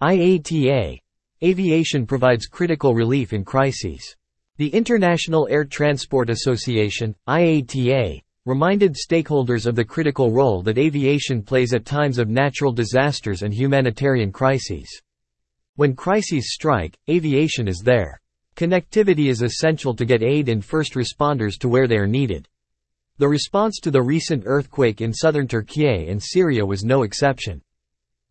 IATA. Aviation provides critical relief in crises. The International Air Transport Association, IATA, reminded stakeholders of the critical role that aviation plays at times of natural disasters and humanitarian crises. When crises strike, aviation is there. Connectivity is essential to get aid and first responders to where they are needed. The response to the recent earthquake in southern Turkey and Syria was no exception.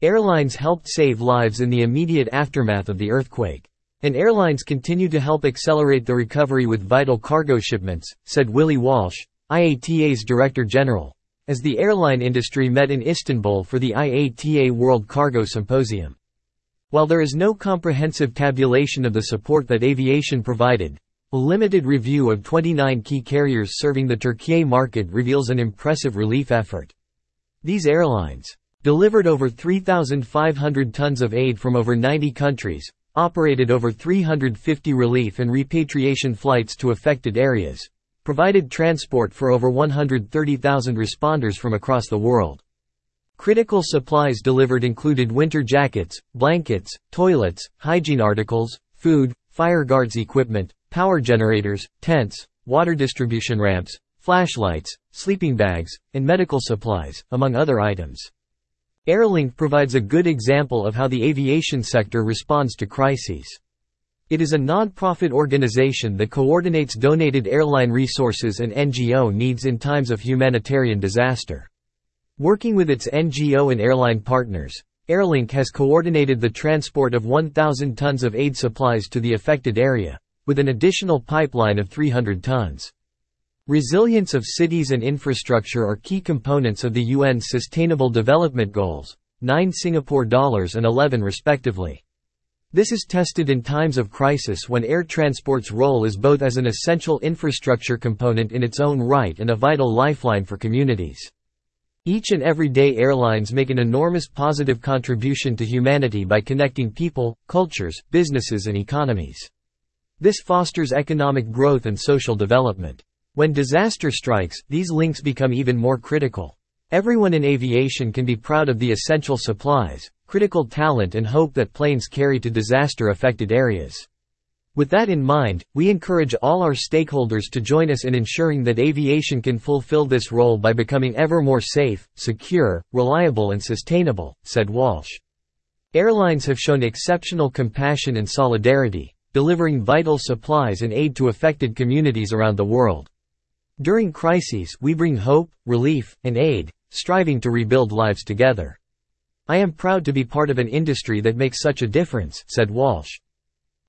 Airlines helped save lives in the immediate aftermath of the earthquake. And airlines continue to help accelerate the recovery with vital cargo shipments, said Willie Walsh, IATA's Director General, as the airline industry met in Istanbul for the IATA World Cargo Symposium. While there is no comprehensive tabulation of the support that aviation provided, a limited review of 29 key carriers serving the Turkey market reveals an impressive relief effort. These airlines delivered over 3,500 tons of aid from over 90 countries, operated over 350 relief and repatriation flights to affected areas, provided transport for over 130,000 responders from across the world. Critical supplies delivered included winter jackets, blankets, toilets, hygiene articles, food, fire guards equipment, power generators, tents, water distribution ramps, flashlights, sleeping bags, and medical supplies, among other items. Airlink provides a good example of how the aviation sector responds to crises. It is a non-profit organization that coordinates donated airline resources and NGO needs in times of humanitarian disaster. Working with its NGO and airline partners, Airlink has coordinated the transport of 1,000 tons of aid supplies to the affected area, with an additional pipeline of 300 tons. Resilience of cities and infrastructure are key components of the UN's Sustainable Development Goals, 9 Singapore dollars and 11 respectively. This is tested in times of crisis when air transport's role is both as an essential infrastructure component in its own right and a vital lifeline for communities. Each and every day airlines make an enormous positive contribution to humanity by connecting people, cultures, businesses and economies. This fosters economic growth and social development. When disaster strikes, these links become even more critical. Everyone in aviation can be proud of the essential supplies, critical talent and hope that planes carry to disaster-affected areas. With that in mind, we encourage all our stakeholders to join us in ensuring that aviation can fulfill this role by becoming ever more safe, secure, reliable and sustainable, said Walsh. Airlines have shown exceptional compassion and solidarity, delivering vital supplies and aid to affected communities around the world. During crises, we bring hope, relief, and aid, striving to rebuild lives together. I am proud to be part of an industry that makes such a difference, said Walsh.